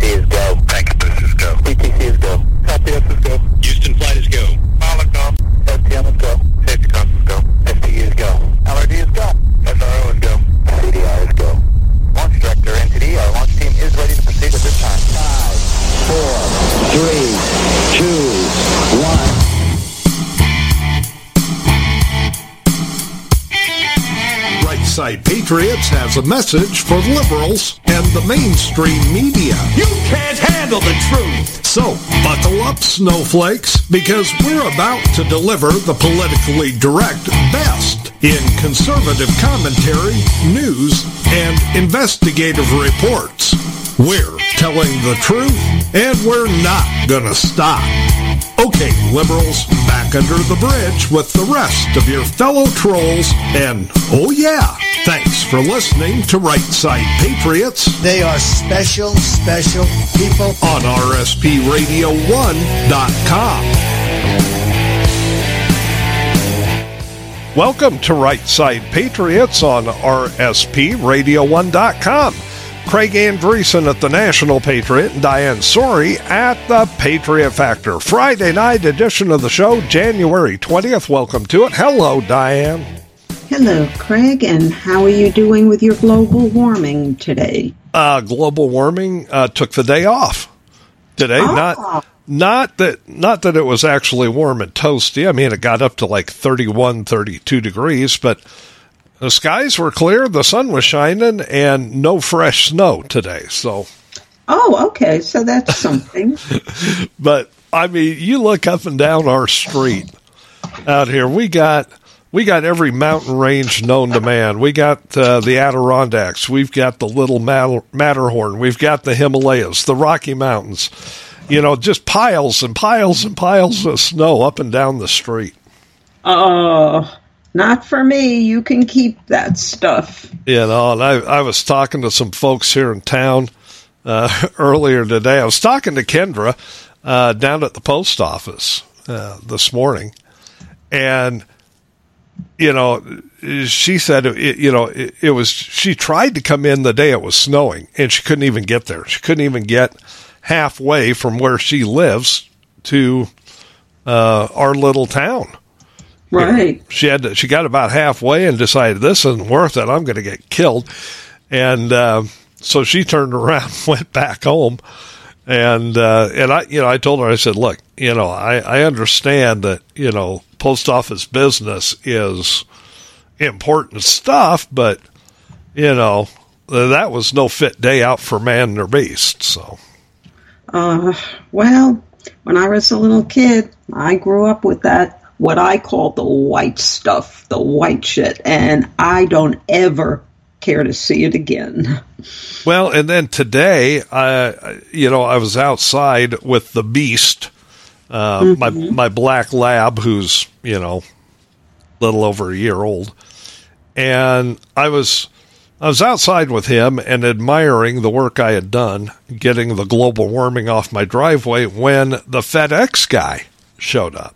ATC is Patriots has a message for liberals and the mainstream media. You can't handle the truth. So, buckle up, snowflakes, because we're about to deliver the politically direct best in conservative commentary, news, and investigative reports. We're telling the truth, and we're not gonna stop. Okay, liberals, back under the bridge with the rest of your fellow trolls, and oh yeah, thanks for listening to Right Side Patriots They are special, special people. on RSPRadio1.com. Welcome to Right Side Patriots on RSPRadio1.com. Craig Andresen at the National Patriot and Diane Sori at the Patriot Factor. Friday night edition of the show, January 20th. Welcome to it. Hello, Diane. Hello, Craig, and how are you doing with your global warming today? uh, global warming uh, took the day off today. Ah. Not not that not that it was actually warm and toasty. I mean, it got up to like 31, 32 degrees, but the skies were clear, the sun was shining, and no fresh snow today. So, Oh, okay, so that's something. but I mean, you look up and down our street out here. We got we got every mountain range known to man. We got uh, the Adirondacks. We've got the Little Matterhorn. We've got the Himalayas, the Rocky Mountains. You know, just piles and piles and piles of snow up and down the street. Oh, not for me. You can keep that stuff. You know, and I, I was talking to some folks here in town uh, earlier today. I was talking to Kendra uh, down at the post office uh, this morning, and you know, she said, it, you know, it, it was. She tried to come in the day it was snowing, and she couldn't even get there. She couldn't even get halfway from where she lives to uh, our little town Right. she had to, she got about halfway and decided this isn't worth it. I'm going to get killed, and uh, so she turned around, went back home, and uh, and I you know I told her I said look you know I I understand that you know post office business is important stuff, but you know that was no fit day out for man or beast. So Uh, well, when I was a little kid, I grew up with that, what I call the white stuff, the white shit, and I don't ever care to see it again. Well, and then today, I, you know, I was outside with the beast, uh, my my black lab, who's you know, a little over a year old, and I was I was outside with him and admiring the work I had done getting the global warming off my driveway when the FedEx guy showed up.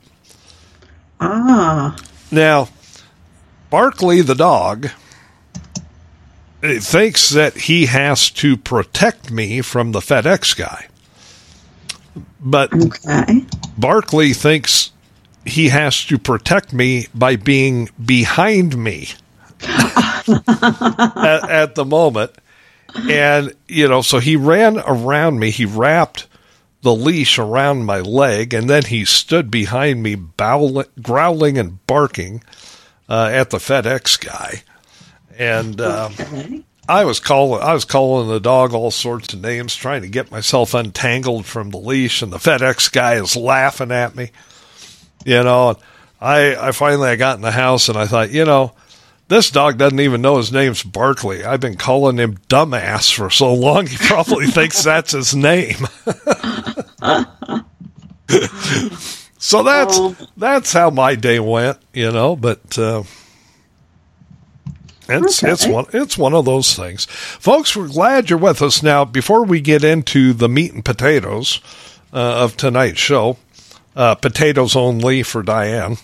Ah, Now, Barkley the dog uh, thinks that he has to protect me from the FedEx guy. But okay. Barkley thinks he has to protect me by being behind me at, at the moment. And, you know, so he ran around me. He wrapped the leash around my leg, and then he stood behind me, bowling, growling and barking uh, at the FedEx guy. And Okay. I was calling I was calling the dog all sorts of names, trying to get myself untangled from the leash, and the FedEx guy is laughing at me. You know, and I I finally I got in the house and I thought, you know, this dog doesn't even know his name's Barkley. I've been calling him dumbass for so long he probably thinks that's his name. so that's Oh. that's how my day went, you know, but uh it's it's one it's one of those things. Folks, we're glad you're with us now. Before we get into the meat and potatoes uh, of tonight's show, uh, potatoes only for Diane.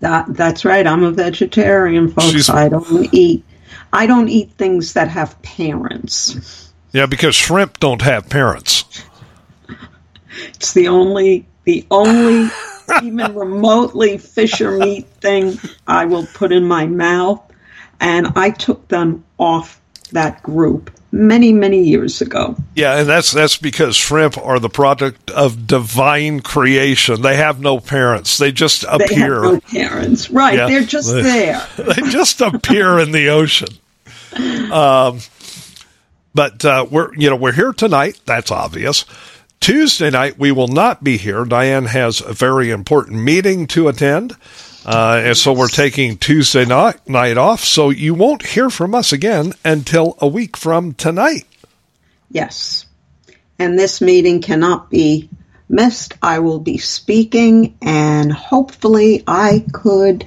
That that's right. I'm a vegetarian, folks. She's- I don't eat. I don't eat things that have parents. Yeah, because shrimp don't have parents. It's the only, the only even remotely fisher meat thing I will put in my mouth. And I took them off that group many, many years ago. Yeah, and that's that's because shrimp are the product of divine creation. They have no parents. They just They have appear. no parents. Right. Yeah. They're just They- there. they just appear in the ocean. Um, but uh, we're you know we're here tonight. That's obvious. Tuesday night we will not be here. Diane has a very important meeting to attend, uh, and so we're taking Tuesday night night off. So you won't hear from us again until a week from tonight. Yes. And this meeting cannot be missed. I will be speaking, and hopefully, I could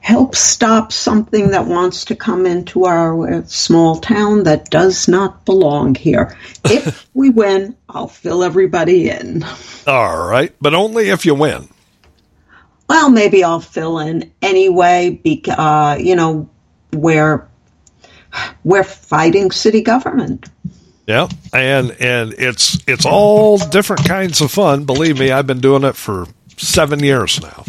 help stop something that wants to come into our uh, small town that does not belong here. If we win, I'll fill everybody in. All right, but only if you win. Well, maybe I'll fill in anyway, because, uh, you know, we're, we're fighting city government. Yeah, and and it's it's all different kinds of fun. Believe me, I've been doing it for seven years now.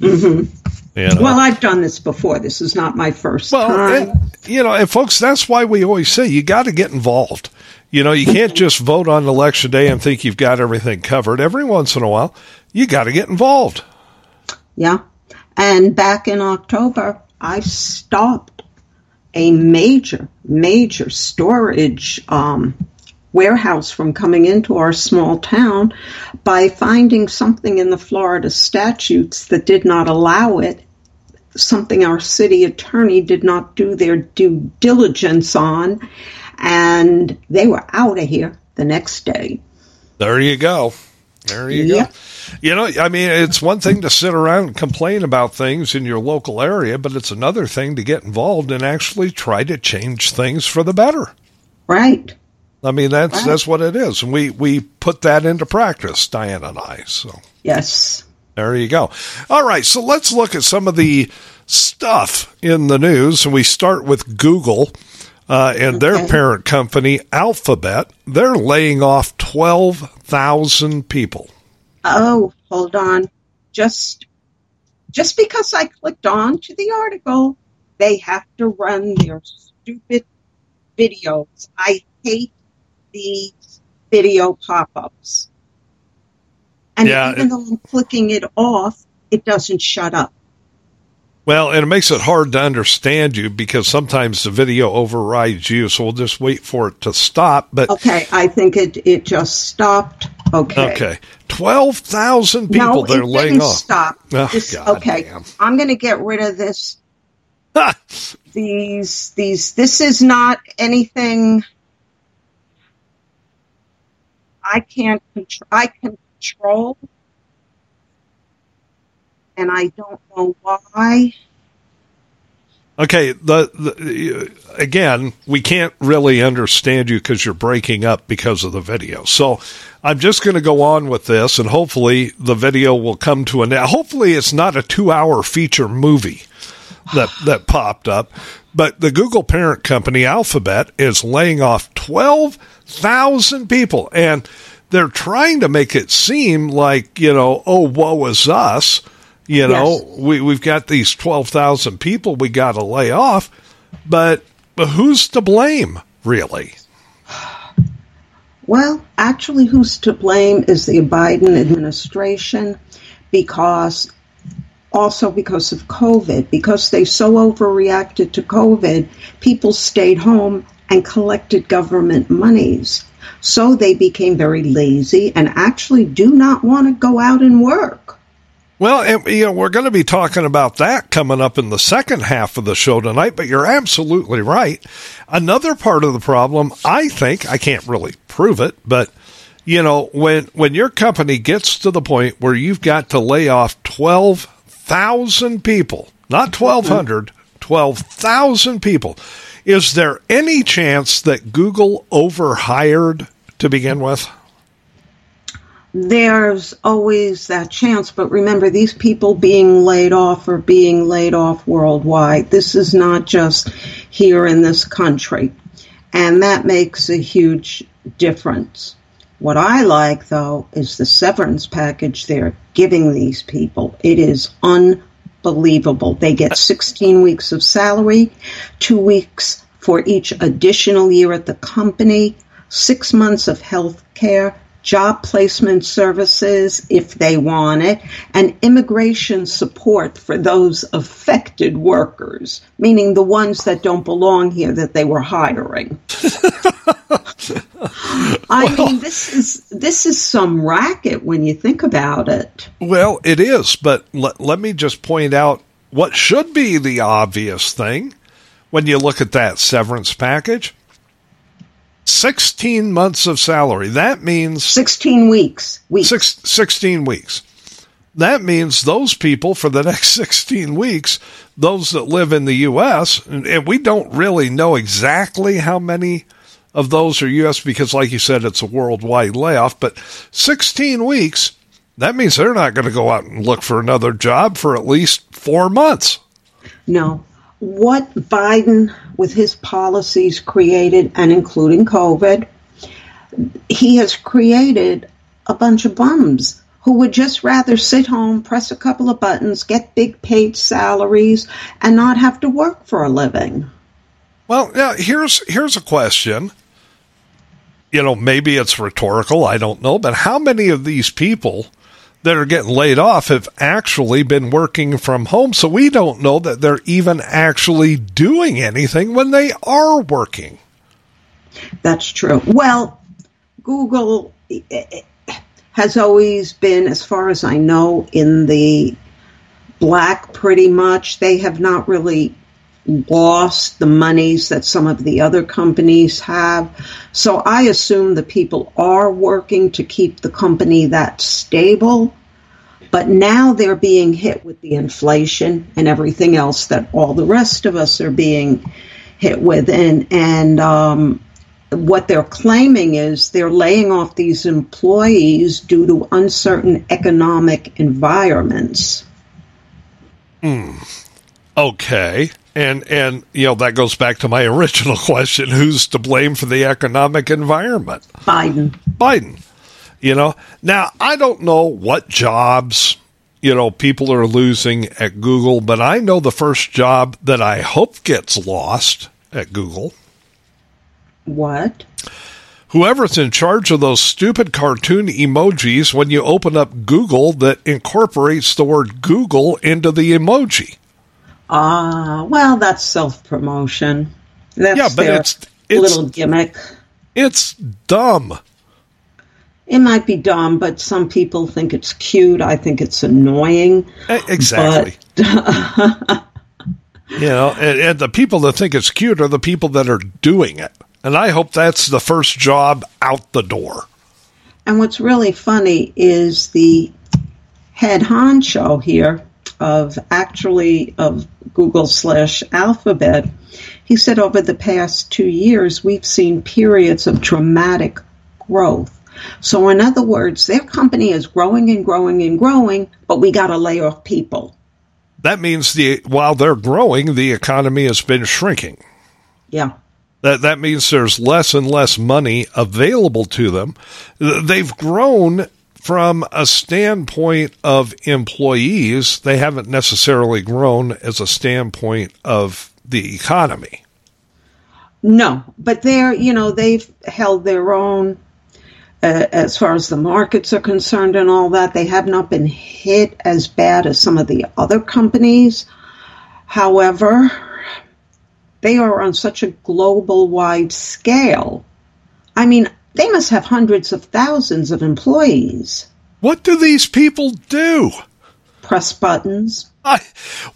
Mm-hmm. You know? Well, I've done this before. This is not my first Well, time. and, you know, and folks, that's why we always say you got to get involved. You know, you can't just vote on election day and think you've got everything covered. Every once in a while, you got to get involved. Yeah. And back in October, I stopped a major, major storage um, warehouse from coming into our small town by finding something in the Florida statutes that did not allow it, something our city attorney did not do their due diligence on, and they were out of here the next day. There you go. There you Yeah. go. You know, I mean, it's one thing to sit around and complain about things in your local area, but it's another thing to get involved and actually try to change things for the better. Right. I mean, that's Right. that's what it is, and we we put that into practice, Diane and I. So Yes. there you go. All right, so let's look at some of the stuff in the news, and we start with Google uh, and their Okay. parent company, Alphabet. They're laying off twelve thousand people. Oh, hold on. Just just because I clicked on to the article, they have to run their stupid videos. I hate these video pop-ups. And Yeah, even it- though I'm clicking it off, it doesn't shut up. Well, and it makes it hard to understand you because sometimes the video overrides you. So we'll just wait for it to stop. But Okay, I think it it just stopped. Okay. okay, twelve thousand people no, they're laying off. stop. Oh, This- okay, damn. I'm going to get rid of this these these this is not anything I can't control I can control and I don't know why. Okay, the, the again, we can't really understand you because you're breaking up because of the video. So I'm just going to go on with this, and hopefully the video will come to an end. Hopefully, it's not a two-hour feature movie that that popped up. But the Google parent company Alphabet is laying off twelve thousand people, and they're trying to make it seem like you know, oh, woe is us. You know, Yes. we we've got these twelve thousand people we got to lay off, but, but who's to blame, really? Well, actually who's to blame is the Biden administration because also because of COVID, because they so overreacted to COVID, people stayed home and collected government monies. So they became very lazy and actually do not want to go out and work. Well, and, you know, we're going to be talking about that coming up in the second half of the show tonight, but you're absolutely right. Another part of the problem, I think, I can't really prove it, but you know, when when your company gets to the point where you've got to lay off 12,000 people, not 1200, 12,000 people, is there any chance that Google overhired to begin with? There's always that chance, but remember, these people being laid off are being laid off worldwide. This is not just here in this country. And that makes a huge difference. What I like, though, is the severance package they're giving these people. It is unbelievable. They get 16 weeks of salary, two weeks for each additional year at the company, six months of health care, job placement services if they want it, and immigration support for those affected workers, meaning the ones that don't belong here that they were hiring. I mean, this is this is some racket when you think about it. Well, it is, but let me just point out what should be the obvious thing when you look at that severance package. 16 months of salary. That means 16 weeks. Weeks. six, 16 weeks. That means those people for the next 16 weeks, those that live in the U.S., and, and we don't really know exactly how many of those are U.S. because, like you said, it's a worldwide layoff, but 16 weeks, that means they're not going to go out and look for another job for at least four months. No. What Biden, with his policies created, and including COVID, he has created a bunch of bums who would just rather sit home, press a couple of buttons, get big paid salaries, and not have to work for a living. Well, now here's here's a question. You know, maybe it's rhetorical, I don't know, but how many of these people that are getting laid off have actually been working from home so we don't know that they're even actually doing anything when they are working. That's true. Well, Google eh, has always been, as far as I know, in the black pretty much. They have not really lost the monies that some of the other companies have. So I assume the people are working to keep the company that stable. But now they're being hit with the inflation and everything else that all the rest of us are being hit with. And, and um, what they're claiming is they're laying off these employees due to uncertain economic environments. Okay. And and you know that goes back to my original question, who's to blame for the economic environment? Biden. Biden. You know, now I don't know what jobs, you know, people are losing at Google, but I know the first job that I hope gets lost at Google. What? Whoever's in charge of those stupid cartoon emojis when you open up Google that incorporates the word Google into the emoji. Ah, well, that's self promotion. That's Yeah, but it's- it's- little gimmick. It's dumb. It might be dumb, but some people think it's cute. I think it's annoying. Exactly. you know, and, and the people that think it's cute are the people that are doing it. And I hope that's the first job out the door. And what's really funny is the head honcho here of actually of Google slash Alphabet. He said over the past two years, we've seen periods of dramatic growth. So, in other words, their company is growing and growing and growing, but we got to lay off people. That means the while they're growing, the economy has been shrinking. Yeah. That that means there's less and less money available to them. They've grown from a standpoint of employees. They haven't necessarily grown as a standpoint of the economy. No, but they're, you know, they've held their own uh, as far as the markets are concerned and all that. They have not been hit as bad as some of the other companies. However, they are on such a global wide scale. I mean, they must have hundreds of thousands of employees. What do these people do? Press buttons. I,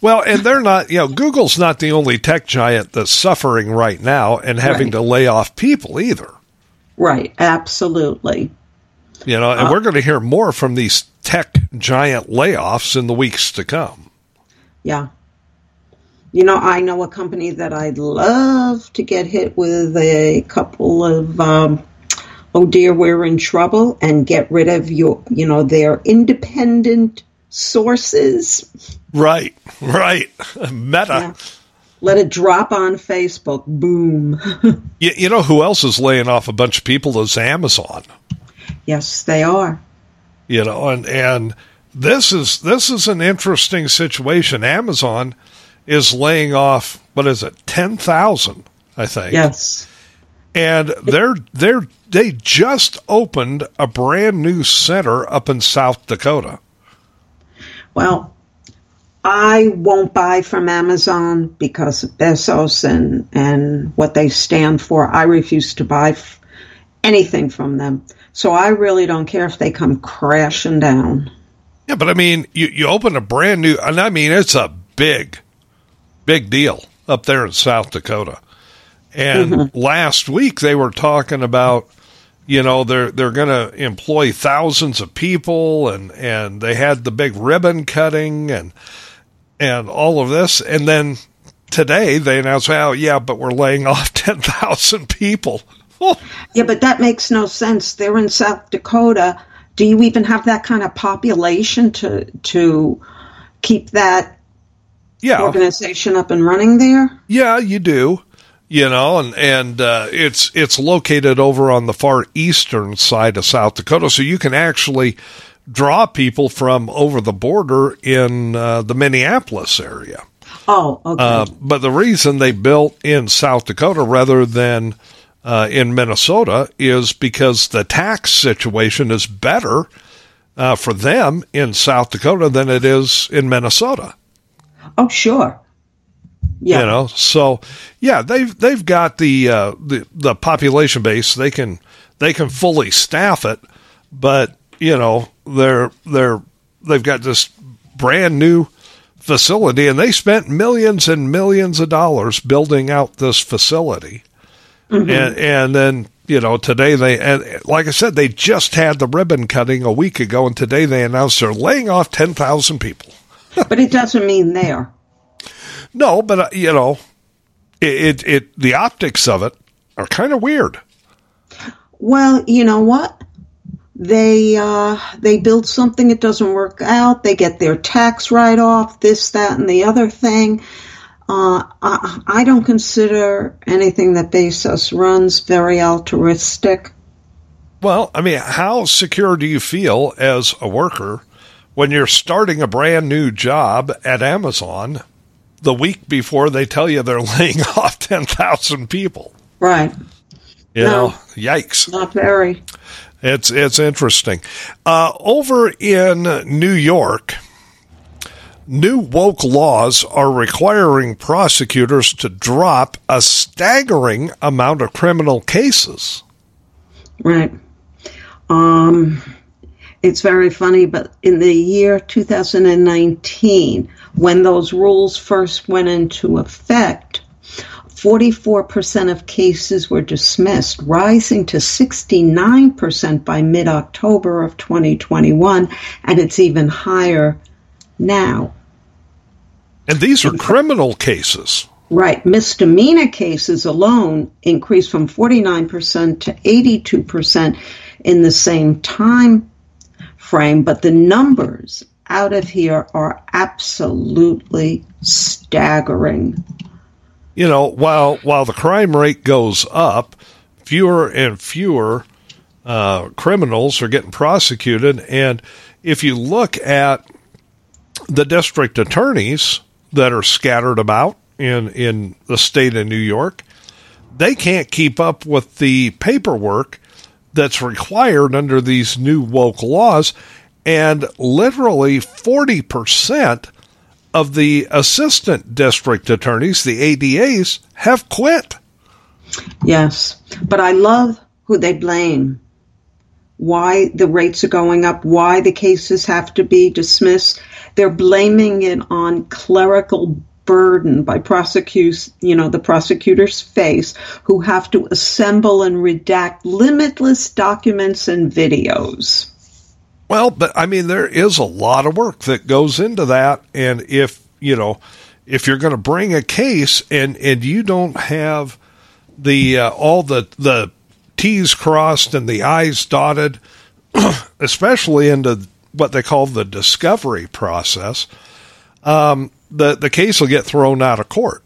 well, and they're not, you know, Google's not the only tech giant that's suffering right now and having Right. to lay off people either. Right, absolutely. You know, and we're going to hear more from these tech giant layoffs in the weeks to come. Yeah. You know, I know a company that I'd love to get hit with a couple of, um, oh dear, we're in trouble, and get rid of your, you know, their independent sources. Right, right. Meta. Yeah. Let it drop on Facebook. Boom. You, you know who else is laying off a bunch of people is Amazon. yes, they are. You know, and and this is this is an interesting situation. Amazon is laying off what is it, ten thousand, I think. Yes. And they're they're they just opened a brand new center up in South Dakota. Well, I won't buy from Amazon because of Bezos and, and what they stand for. I refuse to buy f- anything from them. So I really don't care if they come crashing down. Yeah, but I mean, you, you open a brand new, and I mean, it's a big, big deal up there in South Dakota. And mm-hmm. last week they were talking about, you know, they're they're going to employ thousands of people, and and they had the big ribbon cutting and and all of this, and then today they announced, oh yeah, but we're laying off ten thousand people. Yeah, but that makes no sense. They're in South Dakota. Do you even have that kind of population to to keep that yeah, organization up and running there? Yeah, you do. You know, and and uh, it's it's located over on the far eastern side of South Dakota, so you can actually draw people from over the border in uh, the Minneapolis area. Oh, okay. Uh, but the reason they built in South Dakota rather than uh, in Minnesota is because the tax situation is better uh, for them in South Dakota than it is in Minnesota. oh, sure. Yeah. You know, so yeah, they've they've got the uh, the the population base. They can they can fully staff it, but you know they're they're they've got this brand new facility, and they spent millions and millions of dollars building out this facility, and and then you know today they and like I said they just had the ribbon cutting a week ago, and today they announced they're laying off ten thousand people. but it doesn't mean there. No, but uh, you know, it, it it the optics of it are kind of weird. Well, you know what? They uh, they build something, it doesn't work out. They get their tax write off, this, that, and the other thing. Uh, I, I don't consider anything that Bezos runs very altruistic. Well, I mean, how secure do you feel as a worker when you're starting a brand new job at Amazon the week before they tell you they're laying off 10,000 people? Right. You No. know, yikes. Not very. It's it's interesting. Uh, over in New York, new woke laws are requiring prosecutors to drop a staggering amount of criminal cases. Right. Um, it's very funny, but in the year 2019, when those rules first went into effect, 44% of cases were dismissed, rising to 69% by mid October of 2021, and it's even higher now. And these are criminal cases. Right. Misdemeanor cases alone increased from 49% to 82% in the same time frame, but the numbers out of here are absolutely staggering. You know, while while the crime rate goes up, fewer and fewer uh, criminals are getting prosecuted. And if you look at the district attorneys that are scattered about in in the state of New York, they can't keep up with the paperwork that's required under these new woke laws, and literally forty percent of the assistant district attorneys, the ADAs, have quit. Yes, but I love who they blame. Why the rates are going up, why the cases have to be dismissed. They're blaming it on clerical burden by prosecutors, you know, the prosecutors face who have to assemble and redact limitless documents and videos. Well, but I mean, there is a lot of work that goes into that, and if you know, if you're going to bring a case and and you don't have the uh, all the the T's crossed and the I's dotted, especially into what they call the discovery process, um, the the case will get thrown out of court.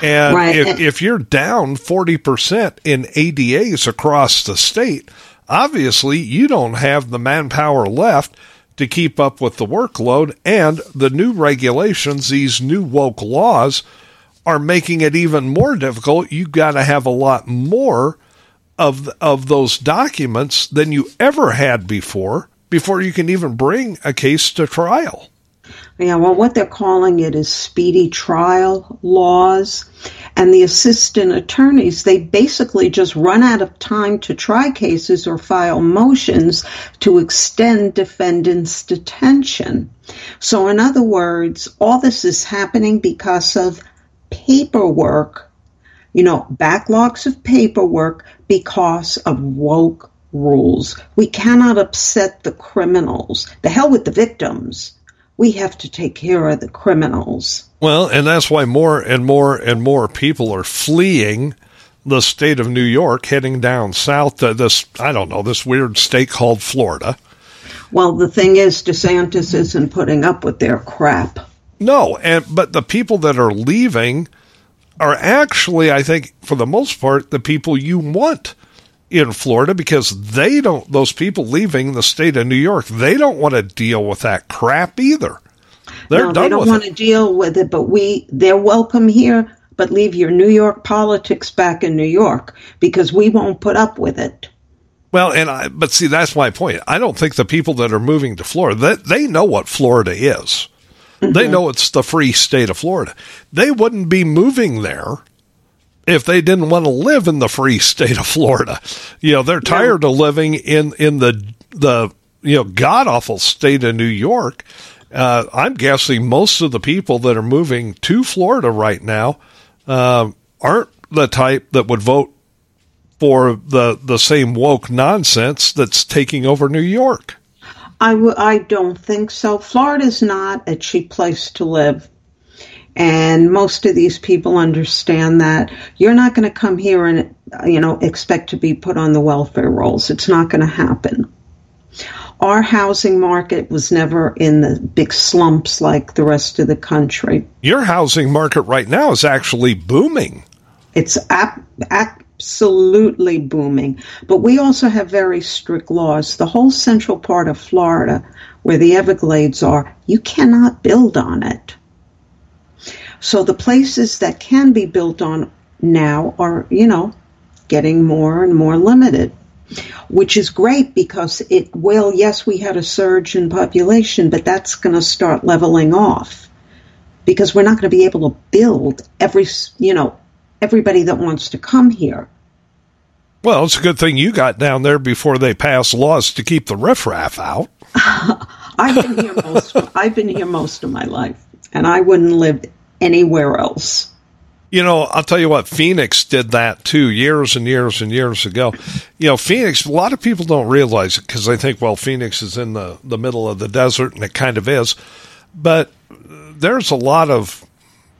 And Right. if, if you're down 40% in ADAs across the state, obviously you don't have the manpower left to keep up with the workload. And the new regulations, these new woke laws, are making it even more difficult. You've got to have a lot more of of those documents than you ever had before before you can even bring a case to trial. Yeah, well, what they're calling it is speedy trial laws. And the assistant attorneys, they basically just run out of time to try cases or file motions to extend defendants' detention. So, in other words, all this is happening because of paperwork, you know, backlogs of paperwork because of woke rules. We cannot upset the criminals. The hell with the victims. We have to take care of the criminals. Well, and that's why more and more and more people are fleeing the state of New York, heading down south to this, I don't know, this weird state called Florida. Well, the thing is, DeSantis isn't putting up with their crap. No, and but the people that are leaving are actually, I think, for the most part, the people you want in Florida because they don't. Those people leaving the state of New York, they don't want to deal with that crap either. They're no, done they don't want it. to deal with it, but we they're welcome here. But leave your New York politics back in New York because we won't put up with it. Well, and I, but see, that's my point. I don't think the people that are moving to Florida, that they know what Florida is. They mm-hmm. know it's the free state of Florida. They wouldn't be moving there if they didn't want to live in the free state of Florida. You know, they're tired of living in in the the you know god awful state of New York. Uh, I'm guessing most of the people that are moving to Florida right now uh, aren't the type that would vote for the the same woke nonsense that's taking over New York. I w- I don't think so. Florida's not a cheap place to live. And most of these people understand that you're not going to come here and, you know, expect to be put on the welfare rolls. It's not going to happen. Our housing market was never in the big slumps like the rest of the country. Your housing market right now is actually booming. It's ap- absolutely booming. But we also have very strict laws. The whole central part of Florida, where the Everglades are, you cannot build on it. So the places that can be built on now are, you know, getting more and more limited. Which is great because it will, yes, we had a surge in population, but that's going to start leveling off because we're not going to be able to build every, you know, everybody that wants to come here. Well, it's a good thing you got down there before they passed laws to keep the riffraff out. I've been here most. I've been here most of my life, and I wouldn't live anywhere else. You know, I'll tell you what, Phoenix did that too years and years and years ago. You know, Phoenix, a lot of people don't realize it because they think, well, Phoenix is in the, the middle of the desert, and it kind of is. But there's a lot of,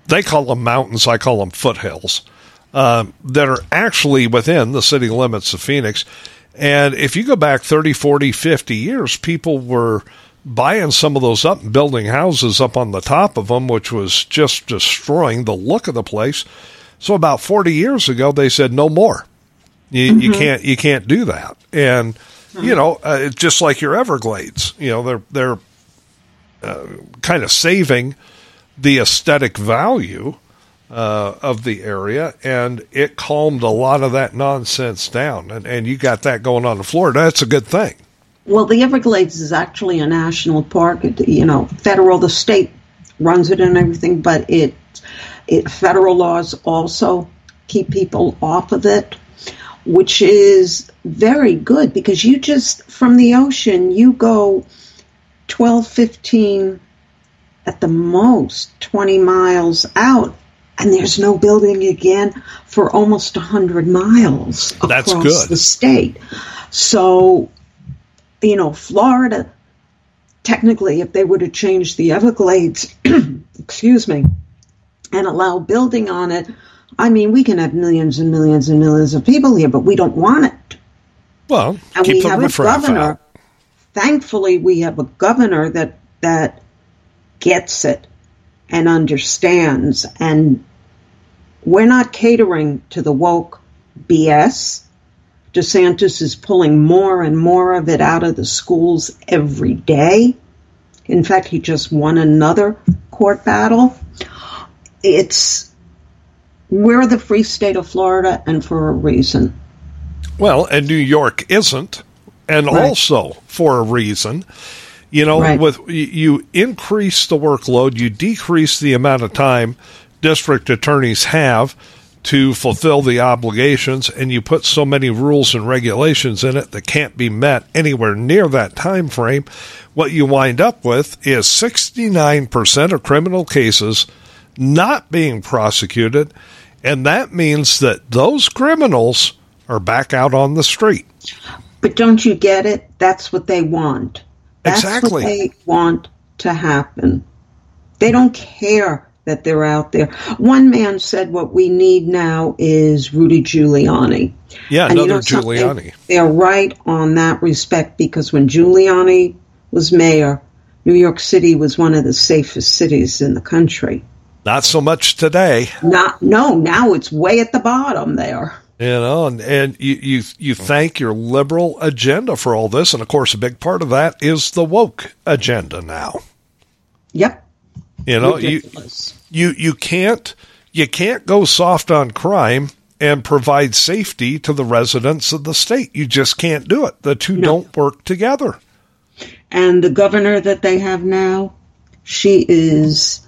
they call them mountains, I call them foothills, um, that are actually within the city limits of Phoenix. And if you go back 30, 40, 50 years, people were buying some of those up and building houses up on the top of them, which was just destroying the look of the place. So about 40 years ago, they said no more. You, you can't you can't do that. And you know, uh, it's just like your Everglades. You know, they're they're uh, kind of saving the aesthetic value uh, of the area, and it calmed a lot of that nonsense down. And and you got that going on in Florida. That's a good thing. Well, the Everglades is actually a national park. It, you know, federal, the state runs it and everything, but it, it federal laws also keep people off of it, which is very good because you just from the ocean you go 12, 15 at the most 20 miles out and there's no building again for almost 100 miles across That's good. the state. So you know, Florida, technically, if they were to change the Everglades, excuse me, and allow building on it, I mean, we can have millions and millions and millions of people here, but we don't want it. Well, And keep we have a governor. out. Thankfully, we have a governor that that gets it and understands and we're not catering to the woke BS. DeSantis is pulling more and more of it out of the schools every day. In fact, he just won another court battle. It's we're the free state of Florida, and for a reason. Well, and New York isn't, and Right. also for a reason. You know, Right. with you- you increase the workload, you decrease the amount of time district attorneys have to fulfill the obligations, and you put so many rules and regulations in it that can't be met anywhere near that time frame. What you wind up with is 69% of criminal cases not being prosecuted, and that means that those criminals are back out on the street. But don't you get it? That's what they want. That's Exactly. what they want to happen. They don't care that they're out there. One man said what we need now is Rudy Giuliani. Yeah, And you another know? Giuliani. They're right on that respect because when Giuliani was mayor, New York City was one of the safest cities in the country. Not so much today, Not no, now it's way at the bottom there. you know, and, and you, you you thank your liberal agenda for all this, and of course, a big part of that is the woke agenda now. Yep. You know, you you you can't you can't go soft on crime and provide safety to the residents of the state. You just can't do it. The two No. don't work together. And the governor that they have now, she is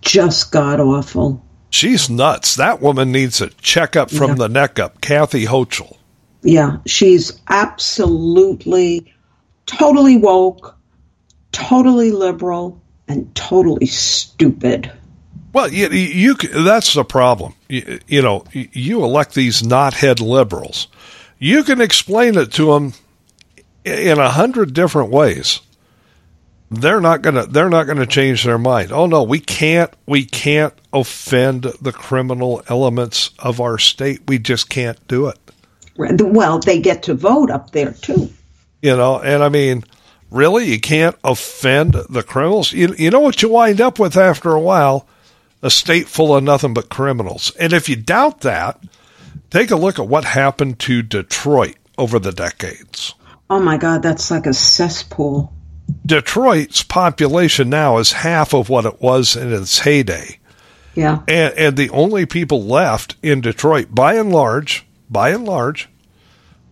just god awful. She's nuts. That woman needs a checkup from Yeah. the neck up. Kathy Hochul. Yeah, she's absolutely, totally woke, totally liberal, and totally stupid. Well, you, you that's the problem. You, you know, you elect these knothead liberals. You can explain it to them in a hundred different ways. They're not gonna. They're not gonna change their mind. Oh no, we can't. We can't offend the criminal elements of our state. We just can't do it. Well, they get to vote up there too. You know, and I mean, really, you can't offend the criminals. You, you know what you wind up with after a while? A state full of nothing but criminals. And if you doubt that, take a look at what happened to Detroit over the decades. Oh my God, that's like a cesspool. Detroit's population now is half of what it was in its heyday. Yeah, And, and the only people left in Detroit, by and large, by and large,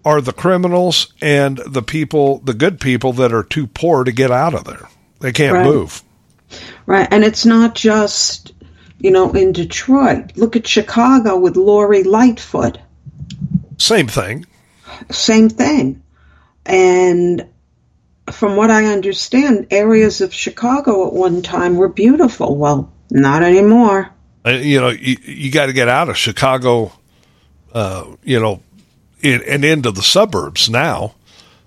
are the criminals and the people, the good people that are too poor to get out of there. They can't Right. move. right. And it's not just, you know, in Detroit. Look at Chicago with Lori Lightfoot. Same thing. Same thing. And from what I understand, areas of Chicago at one time were beautiful. Well, not anymore. Uh, you know, you, you got to get out of Chicago, uh, you know, in, and into the suburbs now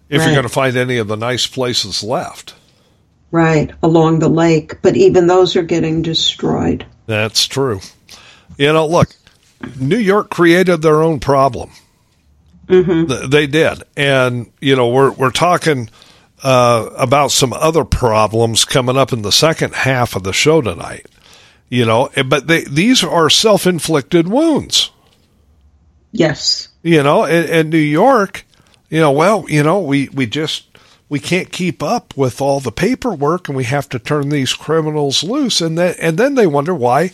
if Right. you're going to find any of the nice places left. Right, along the lake. But even those are getting destroyed. That's true. You know, look, New York created their own problem. Th- They did, and you know, we're we're talking uh, about some other problems coming up in the second half of the show tonight. You know, eh, but they, these are self-inflicted wounds. Yes. You know, and, and New York, you know, well, you know, we we just we can't keep up with all the paperwork, and we have to turn these criminals loose, and then and then they wonder why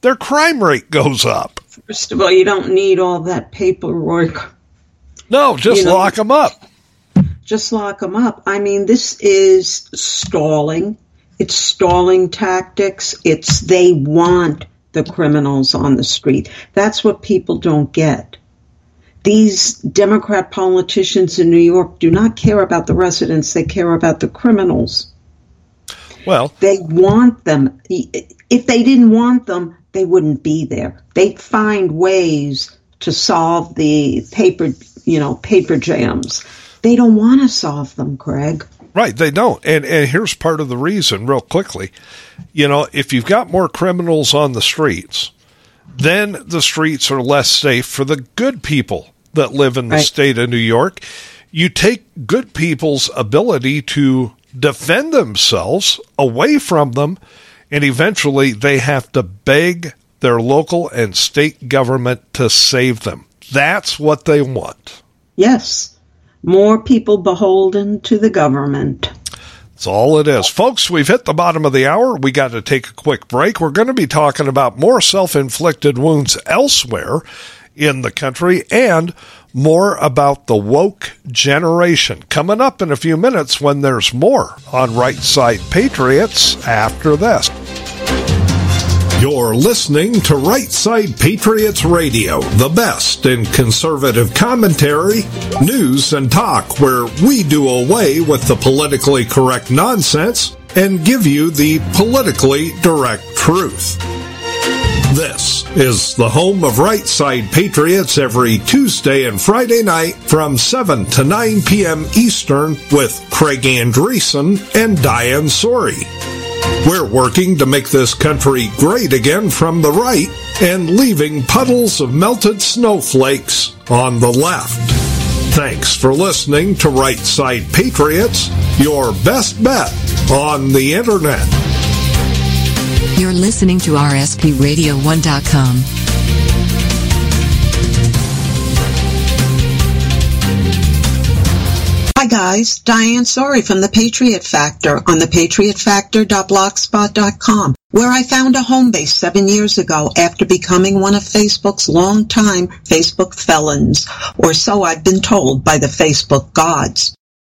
their crime rate goes up. First of all, you don't need all that paperwork. No, just You know- lock them up. Just lock them up. I mean, this is stalling. It's stalling tactics. It's they want the criminals on the street. That's what people don't get. These Democrat politicians in New York do not care about the residents, they care about the criminals. Well, They want them. If they didn't want them, they wouldn't be there. They'd find ways to solve the paper, you know, paper jams. They don't want to solve them, Craig. right, they don't. And and here's part of the reason, real quickly. You know, if you've got more criminals on the streets, then the streets are less safe for the good people that live in the Right. state of New York. You take good people's ability to defend themselves away from them, and eventually they have to beg, their local and state government to save them. That's what they want. Yes. More people beholden to the government. That's all it is. Folks, we've hit the bottom of the hour. We got to take a quick break. We're going to be talking about more self inflicted wounds elsewhere in the country and more about the woke generation coming up in a few minutes when there's more on Right Side Patriots after this. You're listening to Right Side Patriots Radio, the best in conservative commentary, news, and talk, where we do away with the politically correct nonsense and give you the politically direct truth. This is the home of Right Side Patriots every Tuesday and Friday night from 7 to 9 p.m. Eastern with Craig Andresen and Diane Sori. We're working to make this country great again from the right and leaving puddles of melted snowflakes on the left. Thanks for listening to Right Side Patriots, your best bet on the internet. You're listening to RSPRadio1.com. Hi guys, Diane Sori from The Patriot Factor on thepatriotfactor.blogspot.com, where I found a home base seven years ago after becoming one of Facebook's longtime Facebook felons, or so I've been told by the Facebook gods.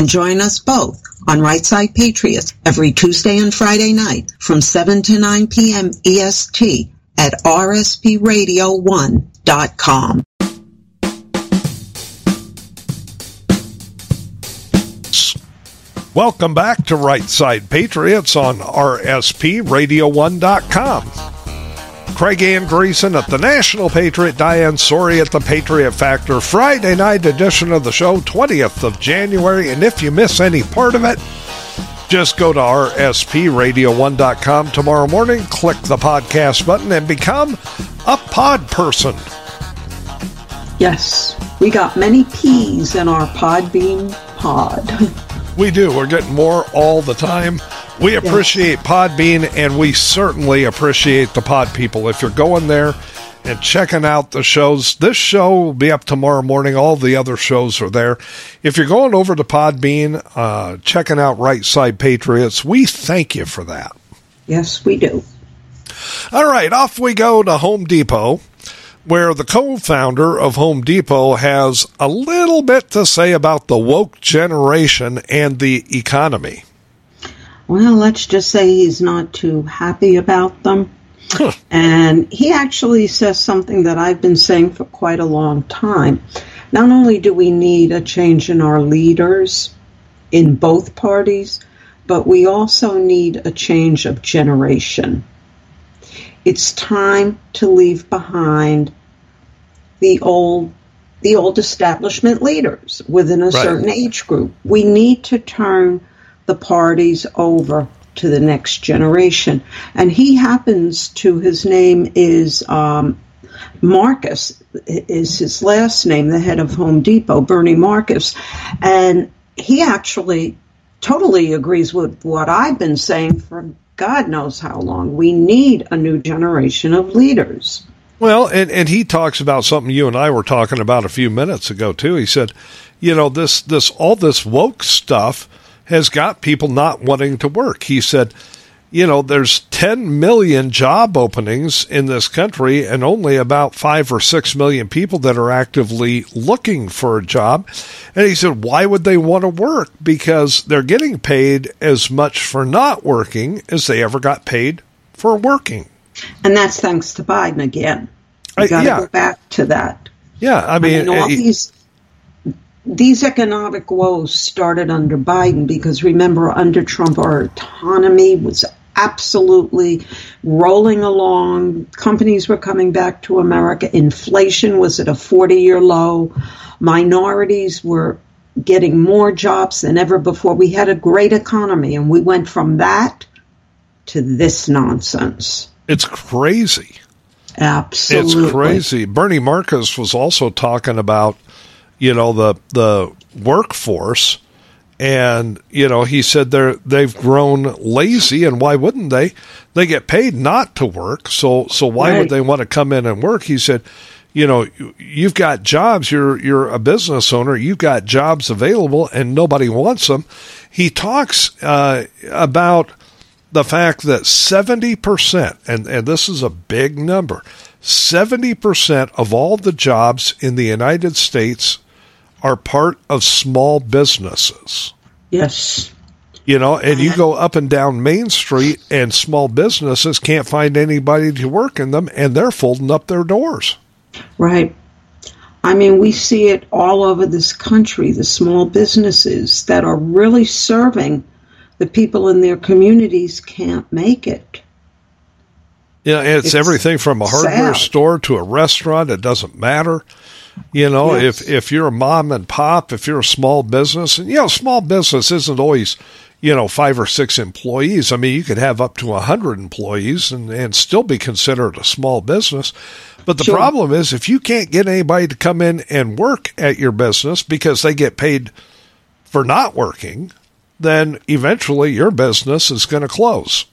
And join us both on Right Side Patriots every Tuesday and Friday night from 7 to 9 p.m. EST at rspradio1.com. Welcome back to Right Side Patriots on RSPRadio1.com. Craig Andresen at the National Patriot, Diane Sori at the Patriot Factor, Friday night edition of the show, 20th of January. And if you miss any part of it, just go to RSPRadio1.com tomorrow morning, click the podcast button, and become a pod person. Yes, we got many peas in our Podbean pod. We do. We're getting more all the time. We appreciate Podbean, and we certainly appreciate the Pod people. If you're going there and checking out the shows, this show will be up tomorrow morning. All the other shows are there. If you're going over to Podbean, uh, checking out Right Side Patriots, we thank you for that. yes, we do. All right, off we go to Home Depot, where the co founder of Home Depot has a little bit to say about the woke generation and the economy. Well, let's just say he's not too happy about them. And he actually says something that I've been saying for quite a long time. Not only do we need a change in our leaders in both parties, but we also need a change of generation. It's time to leave behind the old the old establishment leaders within a certain age group. We need to turn the parties over to the next generation. And he happens to, his name is um, Marcus, is his last name, the head of Home Depot, Bernie Marcus. And he actually totally agrees with what I've been saying for God knows how long. We need a new generation of leaders. Well, and, and he talks about something you and I were talking about a few minutes ago too. He said, you know, this this all this woke stuff has got people not wanting to work. He said, you know, there's 10 million job openings in this country and only about 5 or 6 million people that are actively looking for a job. And he said, why would they want to work? Because they're getting paid as much for not working as they ever got paid for working. And that's thanks to Biden again. We got to yeah. go back to that. Yeah, I mean, all uh, these these economic woes started under Biden because remember under Trump our autonomy was absolutely rolling along. Companies were coming back to America. Inflation was at a 40 year low. Minorities were getting more jobs than ever before. We had a great economy, and we went from that to this nonsense. It's crazy. Absolutely. It's crazy. Bernie Marcus was also talking about, you know, the the workforce. And you know he said they're they've grown lazy and why wouldn't they? They get paid not to work. So so why Right. would they want to come in and work? He said you know you've got jobs. You're you're a business owner. You've got jobs available and nobody wants them. He talks uh, about the fact that 70% and and this is a big number 70% of all the jobs in the United States are part of small businesses. Yes. You know, and you uh-huh. go up and down Main Street and small businesses can't find anybody to work in them and they're folding up their doors. Right. I mean, we see it all over this country, the small businesses that are really serving the people in their communities can't make it. Yeah, it's, It's everything from a hardware sad. store to a restaurant. It doesn't matter. You know, Yes. if if you're a mom and pop, if you're a small business, and you know, small business isn't always, you know, five or six employees. I mean, you could have up to a hundred employees and and still be considered a small business. But the Sure. problem is, if you can't get anybody to come in and work at your business because they get paid for not working, then eventually your business is going to close.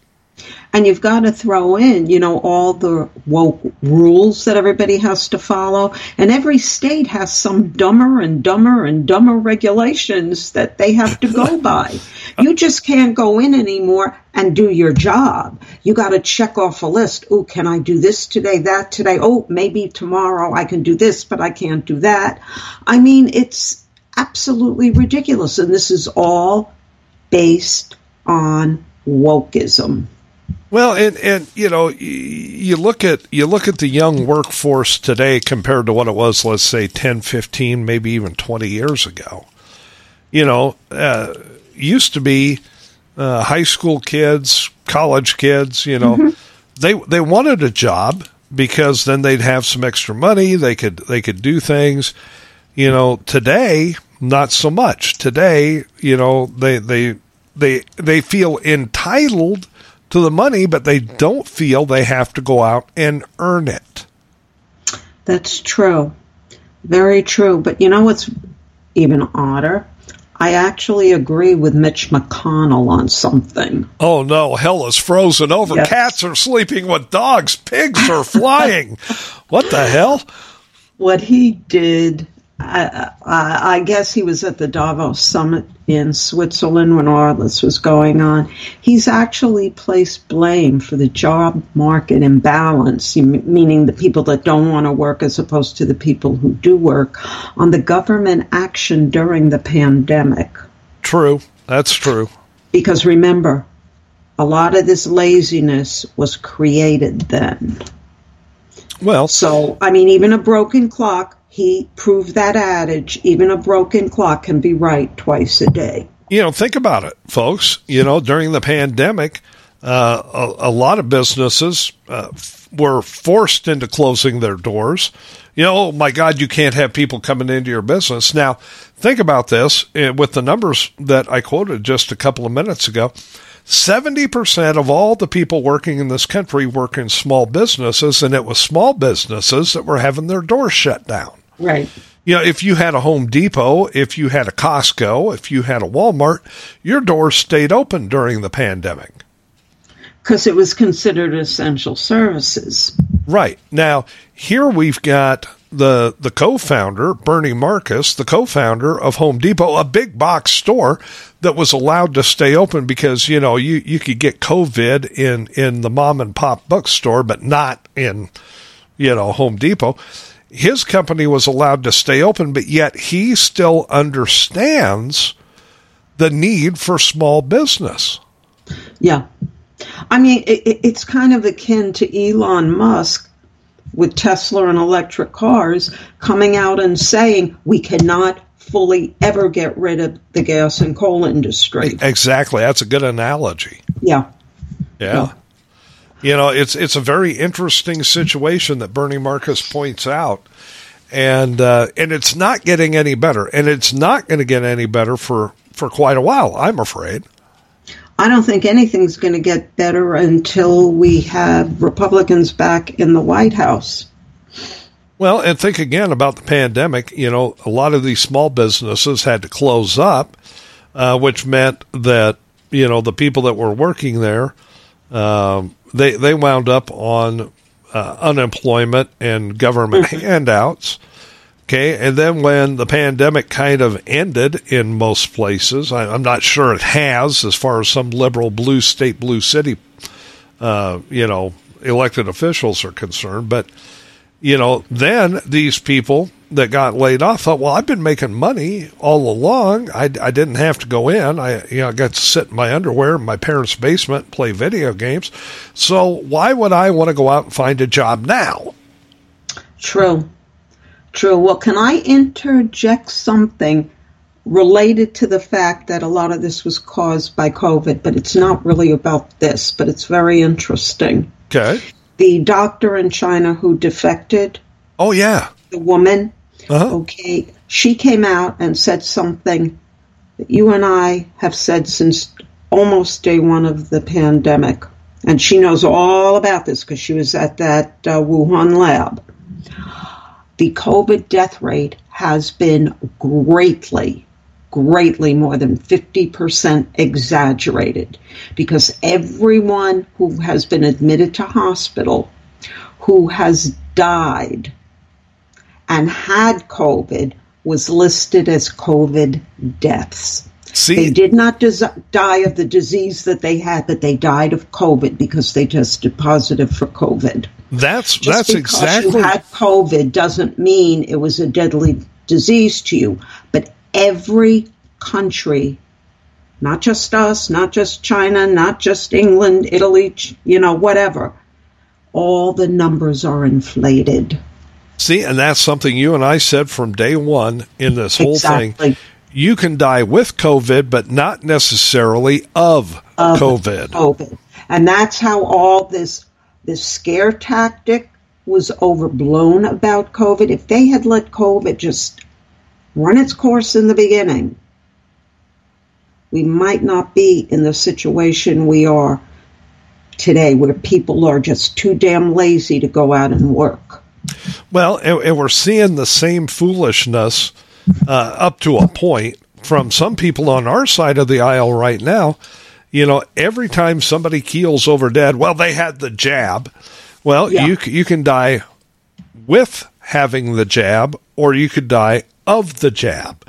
And you've got to throw in, you know, all the woke rules that everybody has to follow. And every state has some dumber and dumber and dumber regulations that they have to go by. You just can't go in anymore and do your job. You got to check off a list. Oh, can I do this today, that today? Oh, maybe tomorrow I can do this, but I can't do that. I mean, it's absolutely ridiculous. And this is all based on wokeism. Well, and and you know, you look at you look at the young workforce today compared to what it was, let's say 10, 15, maybe even 20 years ago. You know, uh, used to be uh, high school kids, college kids, you know, they they wanted a job because then they'd have some extra money, they could they could do things. You know, today not so much. Today, you know, they they they they feel entitled to the money, but they don't feel they have to go out and earn it. That's true. Very true. But you know what's even odder? I actually agree with Mitch McConnell on something. Oh no, hell is frozen over. Yes. Cats are sleeping with dogs. Pigs are flying. what the hell? What he did, I, I, I guess he was at the Davos summit in Switzerland when all this was going on. He's actually placed blame for the job market imbalance, meaning the people that don't want to work as opposed to the people who do work, on the government action during the pandemic. True. That's true. Because remember, a lot of this laziness was created then. Well, So, I mean, even a broken clock, he proved that adage, even a broken clock can be right twice a day. you know, think about it, folks. You know, during the pandemic, uh, a, a lot of businesses uh, f- were forced into closing their doors. You know, oh my God, you can't have people coming into your business. Now, think about this uh, with the numbers that I quoted just a couple of minutes ago. 70% of all the people working in this country work in small businesses, and it was small businesses that were having their doors shut down Right. you know, if you had a Home Depot, if you had a Costco, if you had a Walmart, your doors stayed open during the pandemic. Because it was considered essential services. Right. Now, here we've got the the co-founder, Bernie Marcus, the co-founder of Home Depot, a big box store that was allowed to stay open because, you know, you, you could get COVID in, in the mom and pop bookstore, but not in, you know, Home Depot. His company was allowed to stay open, but yet he still understands the need for small business. Yeah. I mean, it, it- it's kind of akin to Elon Musk with Tesla and electric cars coming out and saying we cannot fully ever get rid of the gas and coal industry. Exactly. That's a good analogy. Yeah. Yeah. You know, it's it's a very interesting situation that Bernie Marcus points out, and uh, and it's not getting any better, and it's not going to get any better for for quite a while. I'm afraid. I don't think anything's going to get better until we have Republicans back in the White House. Well, and think again about the pandemic. You know, a lot of these small businesses had to close up, uh, which meant that you know the people that were working there, um, they they wound up on uh, unemployment and government handouts. Okay, and then when the pandemic kind of ended in most places, I, I'm not sure it has, as far as some liberal blue state, blue city, uh, you know, elected officials are concerned, but you know, then these people that got laid off thought, well, I've been making money all along. I, I didn't have to go in. I, you know, I got to sit in my underwear in my parents' basement play video games. So why would I want to go out and find a job now? True. True. Well, can I interject something related to the fact that a lot of this was caused by COVID, but it's not really about this, but it's very interesting. Okay. The doctor in China who defected, Oh, yeah. the woman, Uh-huh. okay, she came out and said something that you and I have said since almost day one of the pandemic. And she knows all about this because she was at that uh, Wuhan lab. The COVID death rate has been greatly, greatly more than 50% exaggerated because everyone who has been admitted to hospital who has died and had COVID was listed as COVID deaths. They did not des- die of the disease that they had, but they died of COVID because they tested positive for COVID. That's Just that's because exactly you had COVID doesn't mean it was a deadly disease to you. But every country, not just us, not just China, not just England, Italy, you know, whatever, all the numbers are inflated. See, and that's something you and I said from day one in this whole thing. You can die with COVID, but not necessarily of, Of COVID. COVID. And that's how all this this scare tactic was overblown about COVID. If they had let COVID just run its course in the beginning, we might not be in the situation we are today where people are just too damn lazy to go out and work. Well, and, and we're seeing the same foolishness uh, up to a point from some people on our side of the aisle right now. You know, every time somebody keels over dead, well, they had the jab. Well, Yeah. you you can die with having the jab, or you could die of the jab.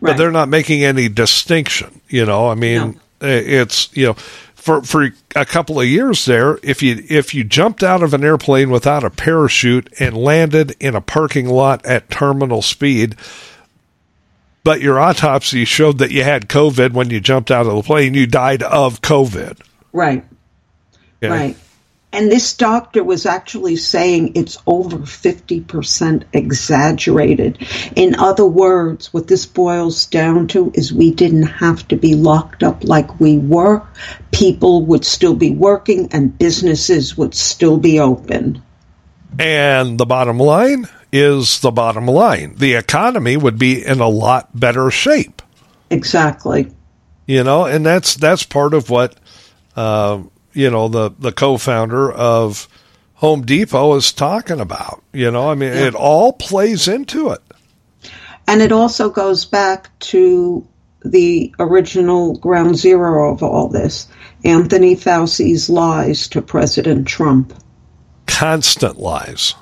But they're not making any distinction. You know, I mean, i- it's you know, for for a couple of years there, if you if you jumped out of an airplane without a parachute and landed in a parking lot at terminal speed, but your autopsy showed that you had COVID when you jumped out of the plane, you died of COVID. Right. Right. And this doctor was actually saying it's over 50% exaggerated. In other words, what this boils down to is we didn't have to be locked up like we were. People would still be working and businesses would still be open. And the bottom line is the bottom line. The economy would be in a lot better shape. Exactly. you know and that's that's part of what uh, you know the the co-founder of Home Depot is talking about you know i mean it all plays into it And it also goes back to the original ground zero of all this Anthony Fauci's lies to President Trump. constant lies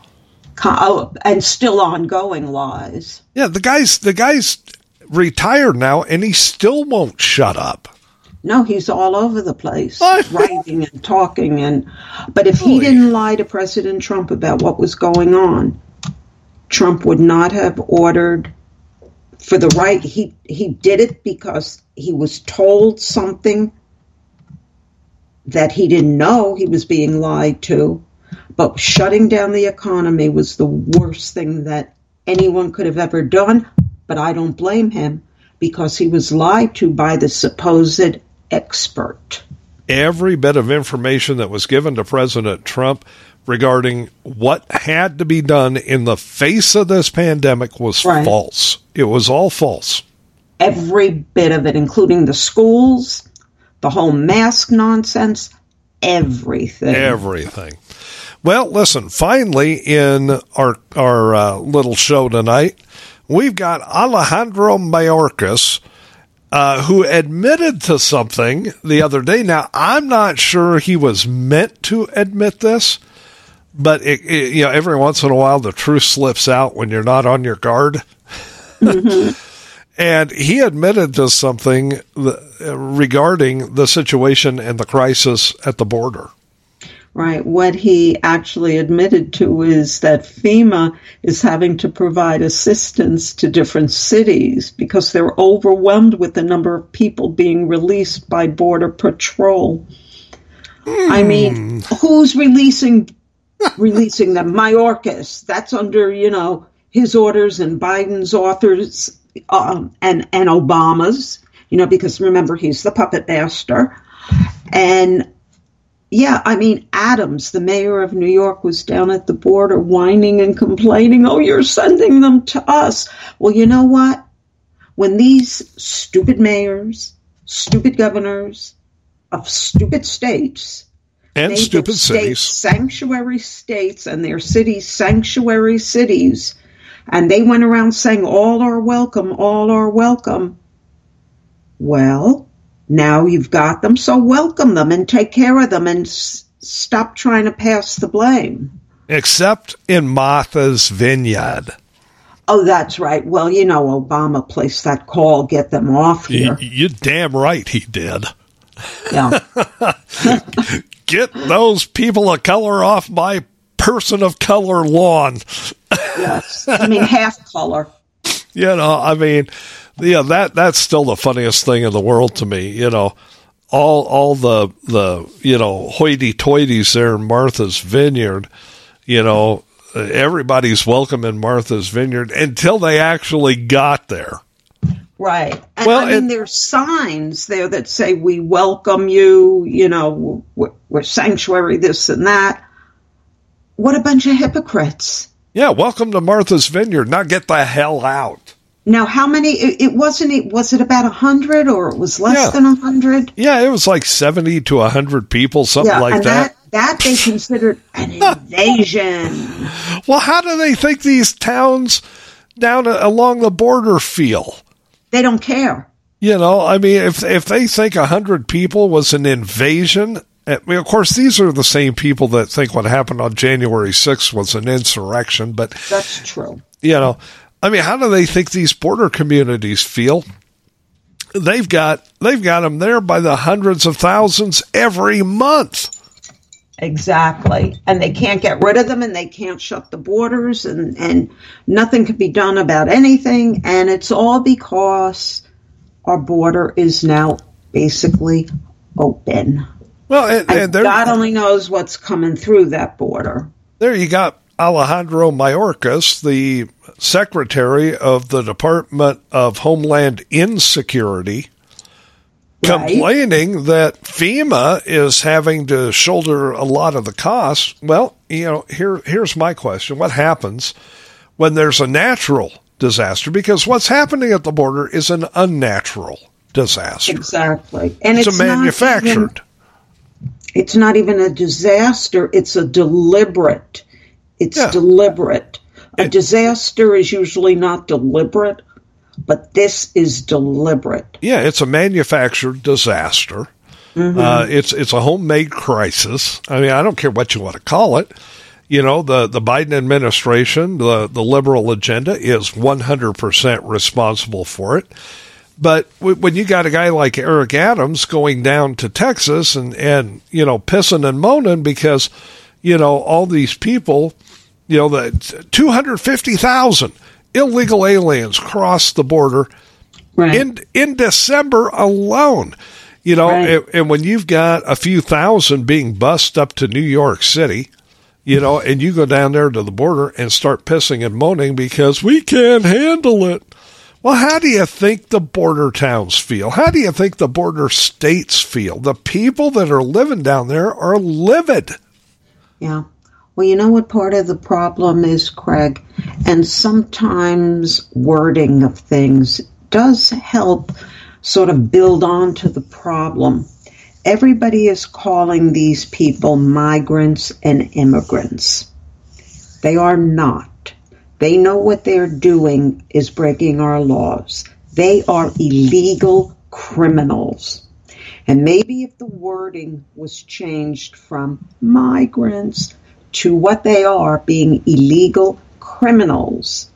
Oh, and still ongoing lies. yeah the guy's the guy's retired now and he still won't shut up No, he's all over the place, writing and talking. And but if he didn't lie to President Trump about what was going on, Trump would not have ordered for the right. He he did it because he was told something that he didn't know he was being lied to. But shutting down the economy was the worst thing that anyone could have ever done. But I don't blame him because he was lied to by the supposed expert. every bit of information that was given to President Trump regarding what had to be done in the face of this pandemic was Right. false. It was all false. Every bit of it, including the schools, the whole mask nonsense, everything. Everything. Well, listen, finally in our our uh, little show tonight, we've got Alejandro Mayorkas uh, who admitted to something the other day. Now, I'm not sure he was meant to admit this, but it, it, you know, every once in a while the truth slips out when you're not on your guard. and he admitted to something th- regarding the situation and the crisis at the border. Right. What he actually admitted to is that FEMA is having to provide assistance to different cities because they're overwhelmed with the number of people being released by Border Patrol. I mean, who's releasing releasing them? Mayorkas. That's under, you know, his orders and Biden's authors um, and and Obama's, you know, because remember he's the puppet master. And yeah, I mean, Adams, the mayor of New York, was down at the border whining and complaining, oh, you're sending them to us. Well, you know what? When these stupid mayors, stupid governors of stupid states, And stupid states cities. sanctuary states and their cities sanctuary cities, and they went around saying, all are welcome, all are welcome. Well, now you've got them, so welcome them and take care of them and s- stop trying to pass the blame. Except in Martha's Vineyard. Oh, that's right. Well, you know, Obama placed that call, get them off here. you damn right he did. Yeah. Get those people of color off my person of color lawn. yes. I mean, half color. You know, I mean, yeah, that that's still the funniest thing in the world to me. You know, all all the the you know hoity-toities there in Martha's Vineyard. You know, everybody's welcome in Martha's Vineyard until they actually got there. Right. And Well, I mean, it- there's signs there that say, we welcome you, you know, we're, we're sanctuary, this and that. What a bunch of hypocrites. Yeah, welcome to Martha's Vineyard. Now get the hell out. Now, how many, it, it wasn't, it was it about a hundred or it was less Yeah. than a hundred? Yeah, it was like seventy to hundred people, something Yeah. like that. that, that they considered an invasion. Well, how do they think these towns down along the border feel? They don't care. You know, I mean, if if they think a hundred people was an invasion, eh, I mean, of course, these are the same people that think what happened on January 6th was an insurrection. But That's true. you know, I mean, how do they think these border communities feel? They've got they've got them there by the hundreds of thousands every month. Exactly. And they can't get rid of them and they can't shut the borders and, and nothing can be done about anything. And it's all because our border is now basically open. Well, and, And God only knows what's coming through that border. there you got Alejandro Mayorkas, the secretary of the Department of Homeland Insecurity, Right. complaining that FEMA is having to shoulder a lot of the costs. Well, you know, here here's my question: What happens when there's a natural disaster? Because what's happening at the border is an unnatural disaster. Exactly. And It's, it's, a manufactured. even- it's not even a disaster, it's a deliberate. It's Yeah. deliberate. A disaster is usually not deliberate, but this is deliberate. Yeah, it's a manufactured disaster. Uh, it's it's a homemade crisis. I mean, I don't care what you want to call it. You know, the the Biden administration, the the liberal agenda is one hundred percent responsible for it. But w- when you got a guy like Eric Adams going down to Texas and and you know pissing and moaning because you know all these people, you know the two hundred fifty thousand illegal aliens crossed the border Right. in in December alone. You know, Right. and, and when you've got a few thousand being bussed up to New York City, you know, and you go down there to the border and start pissing and moaning because we can't handle it. Well, how do you think the border towns feel? How do you think the border states feel? The people that are living down there are livid. Yeah. Well, you know what part of the problem is, Craig? And sometimes wording of things does help sort of build on to the problem. Everybody is calling these people migrants and immigrants. They are not. They know what they're doing is breaking our laws. They are illegal criminals. And maybe if the wording was changed from migrants to what they are being illegal criminals,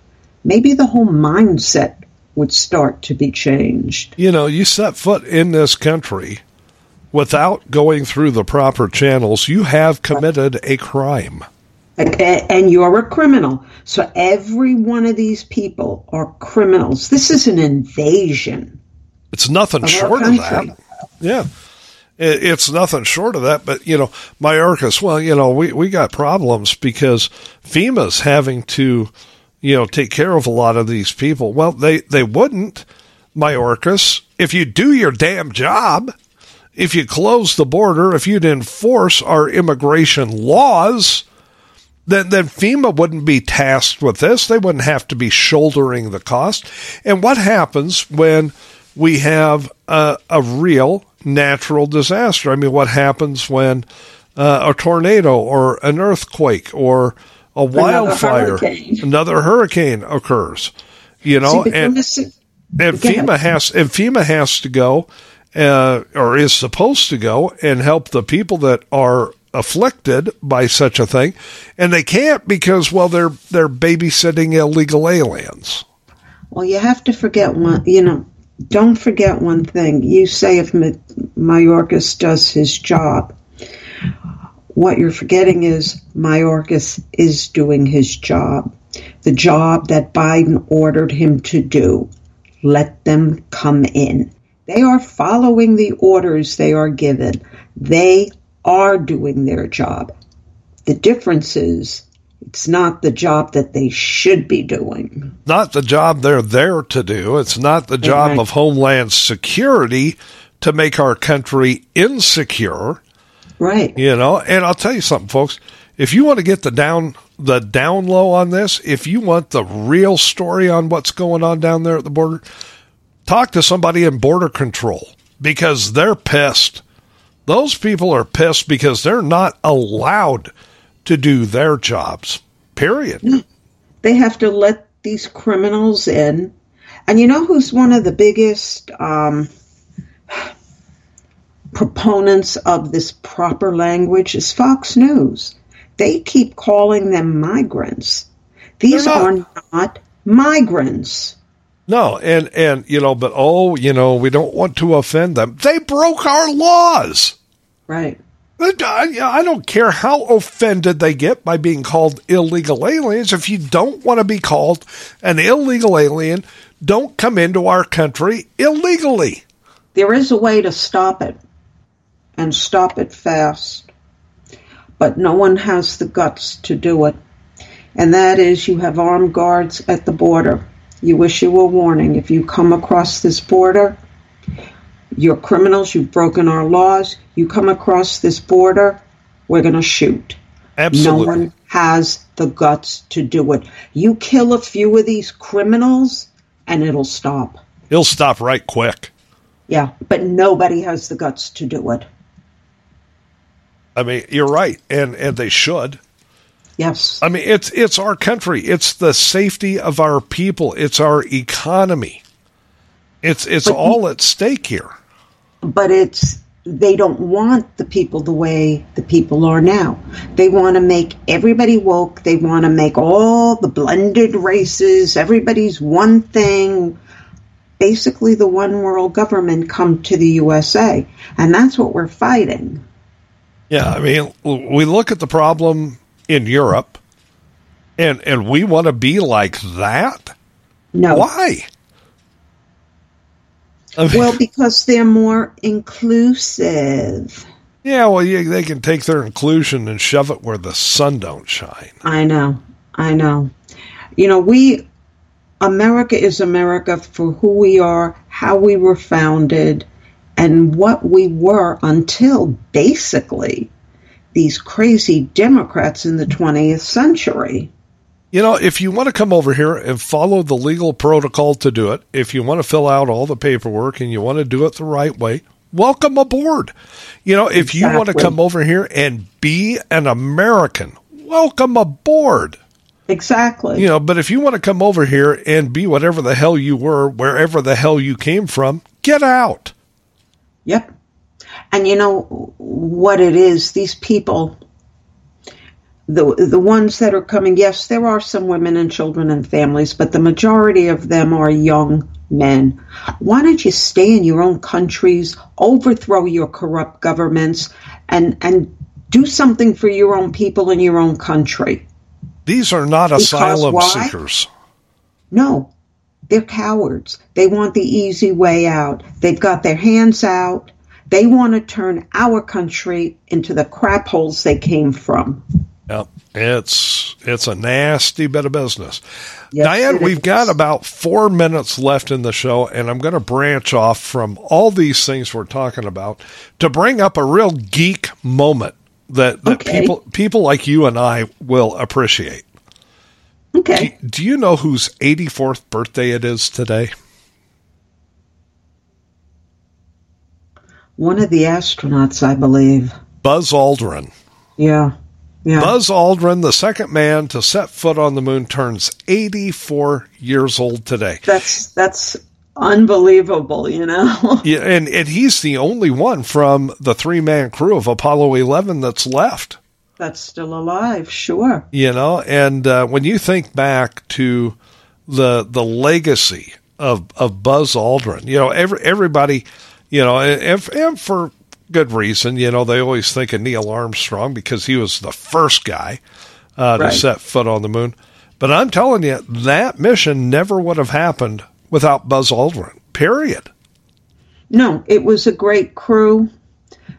maybe the whole mindset would start to be changed. You know, you set foot in this country without going through the proper channels, you have committed a crime. And you're a criminal. So every one of these people are criminals. This is an invasion. It's nothing Of short of that. Yeah. It- It's nothing short of that, but you know, Mayorkas, well, you know, we, we got problems because FEMA's having to, you know, take care of a lot of these people. Well, they, they wouldn't, Mayorkas, if you do your damn job, if you close the border, if you'd enforce our immigration laws, then, then FEMA wouldn't be tasked with this. They wouldn't have to be shouldering the cost. And what happens when we have a, a real natural disaster? I mean, what happens when uh, a tornado or an earthquake or a wildfire, hurricane. another hurricane occurs? You know, See, and and FEMA has and FEMA has to go uh, or is supposed to go and help the people that are afflicted by such a thing, and they can't because well they're they're babysitting illegal aliens. Well, you have to forget one, you know, don't forget one thing. You say if Mayorkas does his job. What you're forgetting is Mayorkas is doing his job. The job that Biden ordered him to do. Let them come in. They are following the orders they are given. They are doing their job. The difference is it's not the job that they should be doing. Not the job they're there to do. It's not the job Right. of Homeland Security to make our country insecure. Right. You know, and I'll tell you something, folks. If you want to get the down the down low on this, if you want the real story on what's going on down there at the border, talk to somebody in border control because they're pissed. Those people are pissed because they're not allowed to do their jobs. Period. They have to let these criminals in. And you know who's one of the biggest um, proponents of this proper language is Fox News. They keep calling them migrants. These not. not migrants. No, and and you know, but oh, you know, we don't want to offend them. They broke our laws. Right. Uh, I don't care how offended they get by being called illegal aliens. If you don't want to be called an illegal alien, don't come into our country illegally. There is a way to stop it and stop it fast. But no one has the guts to do it. And that is you have armed guards at the border. You issue a warning. If you come across this border, you're criminals, you've broken our laws, you come across this border, we're going to shoot. Absolutely. No one has the guts to do it. You kill a few of these criminals and it'll stop. It'll stop right quick. Yeah, but nobody has the guts to do it. I mean, you're right, and and they should. Yes. I mean, it's it's our country. It's the safety of our people. It's our economy. It's it's But- all at stake here. But it's they don't want the people the way the people are now. They want to make everybody woke. They want to make all the blended races, everybody's one thing. Basically, the one world government come to the USA, and that's what we're fighting. Yeah, I mean, we look at the problem in Europe, and and we want to be like that. No, Why? Well, because they're more inclusive. yeah, well, yeah, they can take their inclusion and shove it where the sun don't shine. I know. I know. You know, we America is America for who we are, how we were founded, and what we were until basically these crazy Democrats in the 20th century. You know, if you want to come over here and follow the legal protocol to do it, if you want to fill out all the paperwork and you want to do it the right way, welcome aboard. You know, if you want to come over here and be an American, welcome aboard. Exactly. You know, but if you want to come over here and be whatever the hell you were, wherever the hell you came from, get out. Yep. And you know what it is? These people, the the ones that are coming. Yes, there are some women and children and families, but the majority of them are young men. Why don't you stay in your own countries, overthrow your corrupt governments, and and do something for your own people in your own country? These are not Because asylum why? seekers. No, they're cowards. They want the easy way out. They've got their hands out. They want to turn our country into the crap holes they came from. It's it's a nasty bit of business. Yes, Diane, we've got about four minutes left in the show, and I'm going to branch off from all these things we're talking about to bring up a real geek moment that, that Okay. people people like you and I will appreciate. Okay. Do you know whose 84th birthday it is today? One of the astronauts, I believe. Buzz Aldrin. Yeah. Yeah. Buzz Aldrin, the second man to set foot on the moon, turns 84 years old today. That's that's unbelievable, you know. Yeah, and, and he's the only one from the three man crew of Apollo 11 that's left. that's still alive, sure. You know, and uh, when you think back to the the legacy of of Buzz Aldrin, you know, every, everybody, you know, and, and for good reason, you know, they always think of Neil Armstrong because he was the first guy uh, Right. to set foot on the moon. But I'm telling you, that mission never would have happened without Buzz Aldrin. Period. No, it was a great crew.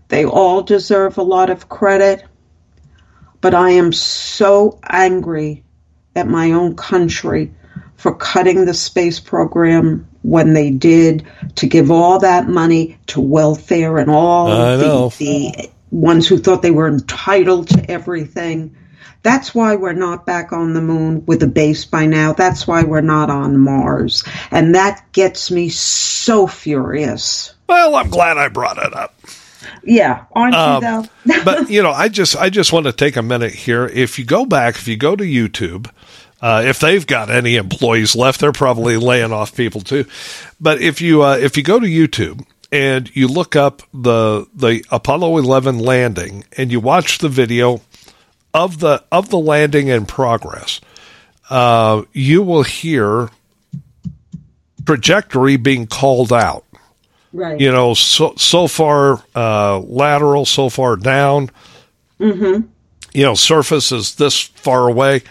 They all deserve a lot of credit. But I am so angry at my own country for cutting the space program when they did to give all that money to welfare and all the, the ones who thought they were entitled to everything. That's why we're not back on the moon with a base by now. That's why we're not on Mars. And that gets me so furious. Well, I'm glad I brought it up. Yeah, aren't Um, you though? but you know, I just I just want to take a minute here. If you go back, if you go to YouTube, uh, if they've got any employees left, they're probably laying off people too. But if you uh, if you go to YouTube and you look up the the Apollo 11 landing and you watch the video of the of the landing in progress, uh, you will hear trajectory being called out right. you know, so so far uh, lateral, so far down. Mm-hmm. You know, surface is this far away.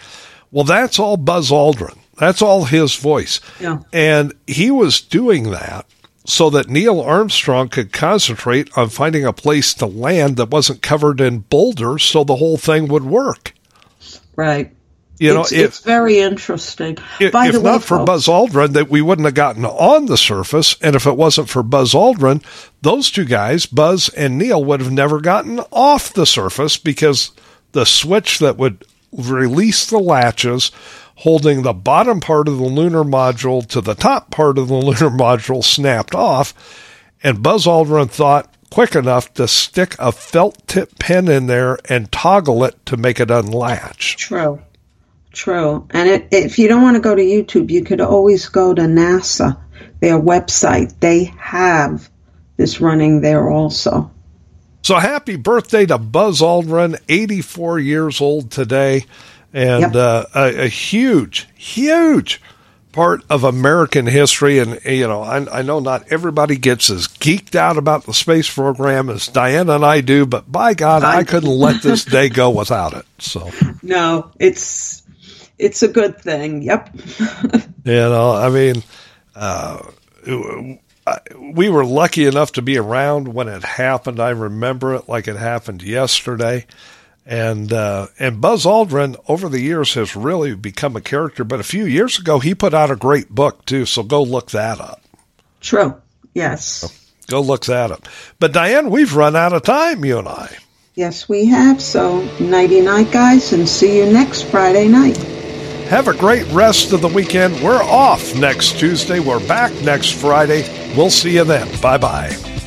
Well, that's all Buzz Aldrin. That's all his voice. Yeah. And he was doing that so that Neil Armstrong could concentrate on finding a place to land that wasn't covered in boulders so the whole thing would work. Right. You know, it's, if, it's very interesting. if, By if the way, not for folks, Buzz Aldrin, that we wouldn't have gotten on the surface. And if it wasn't for Buzz Aldrin, those two guys, Buzz and Neil, would have never gotten off the surface because the switch that would release the latches holding the bottom part of the lunar module to the top part of the lunar module snapped off. And Buzz Aldrin thought quick enough to stick a felt tip pen in there and toggle it to make it unlatch. True. True. And it, if you don't want to go to YouTube, you could always go to NASA, their website. They have this running there also. So happy birthday to Buzz Aldrin, 84 years old today, and Yep. uh, a, a huge, huge part of American history. And, you know, I, I know not everybody gets as geeked out about the space program as Diana and I do, but by God, I, I- couldn't let this day go without it. So, No, it's it's a good thing. Yep. you know, I mean, uh, we were lucky enough to be around when it happened. I remember it like it happened yesterday. And uh, and Buzz Aldrin over the years has really become a character. But a few years ago, he put out a great book too. So go look that up. True. Yes. Go look that up. But Diane, we've run out of time. You and I. Yes, we have. So nighty night, guys, and see you next Friday night. Have a great rest of the weekend. We're off next Tuesday. We're back next Friday. We'll see you then. Bye bye.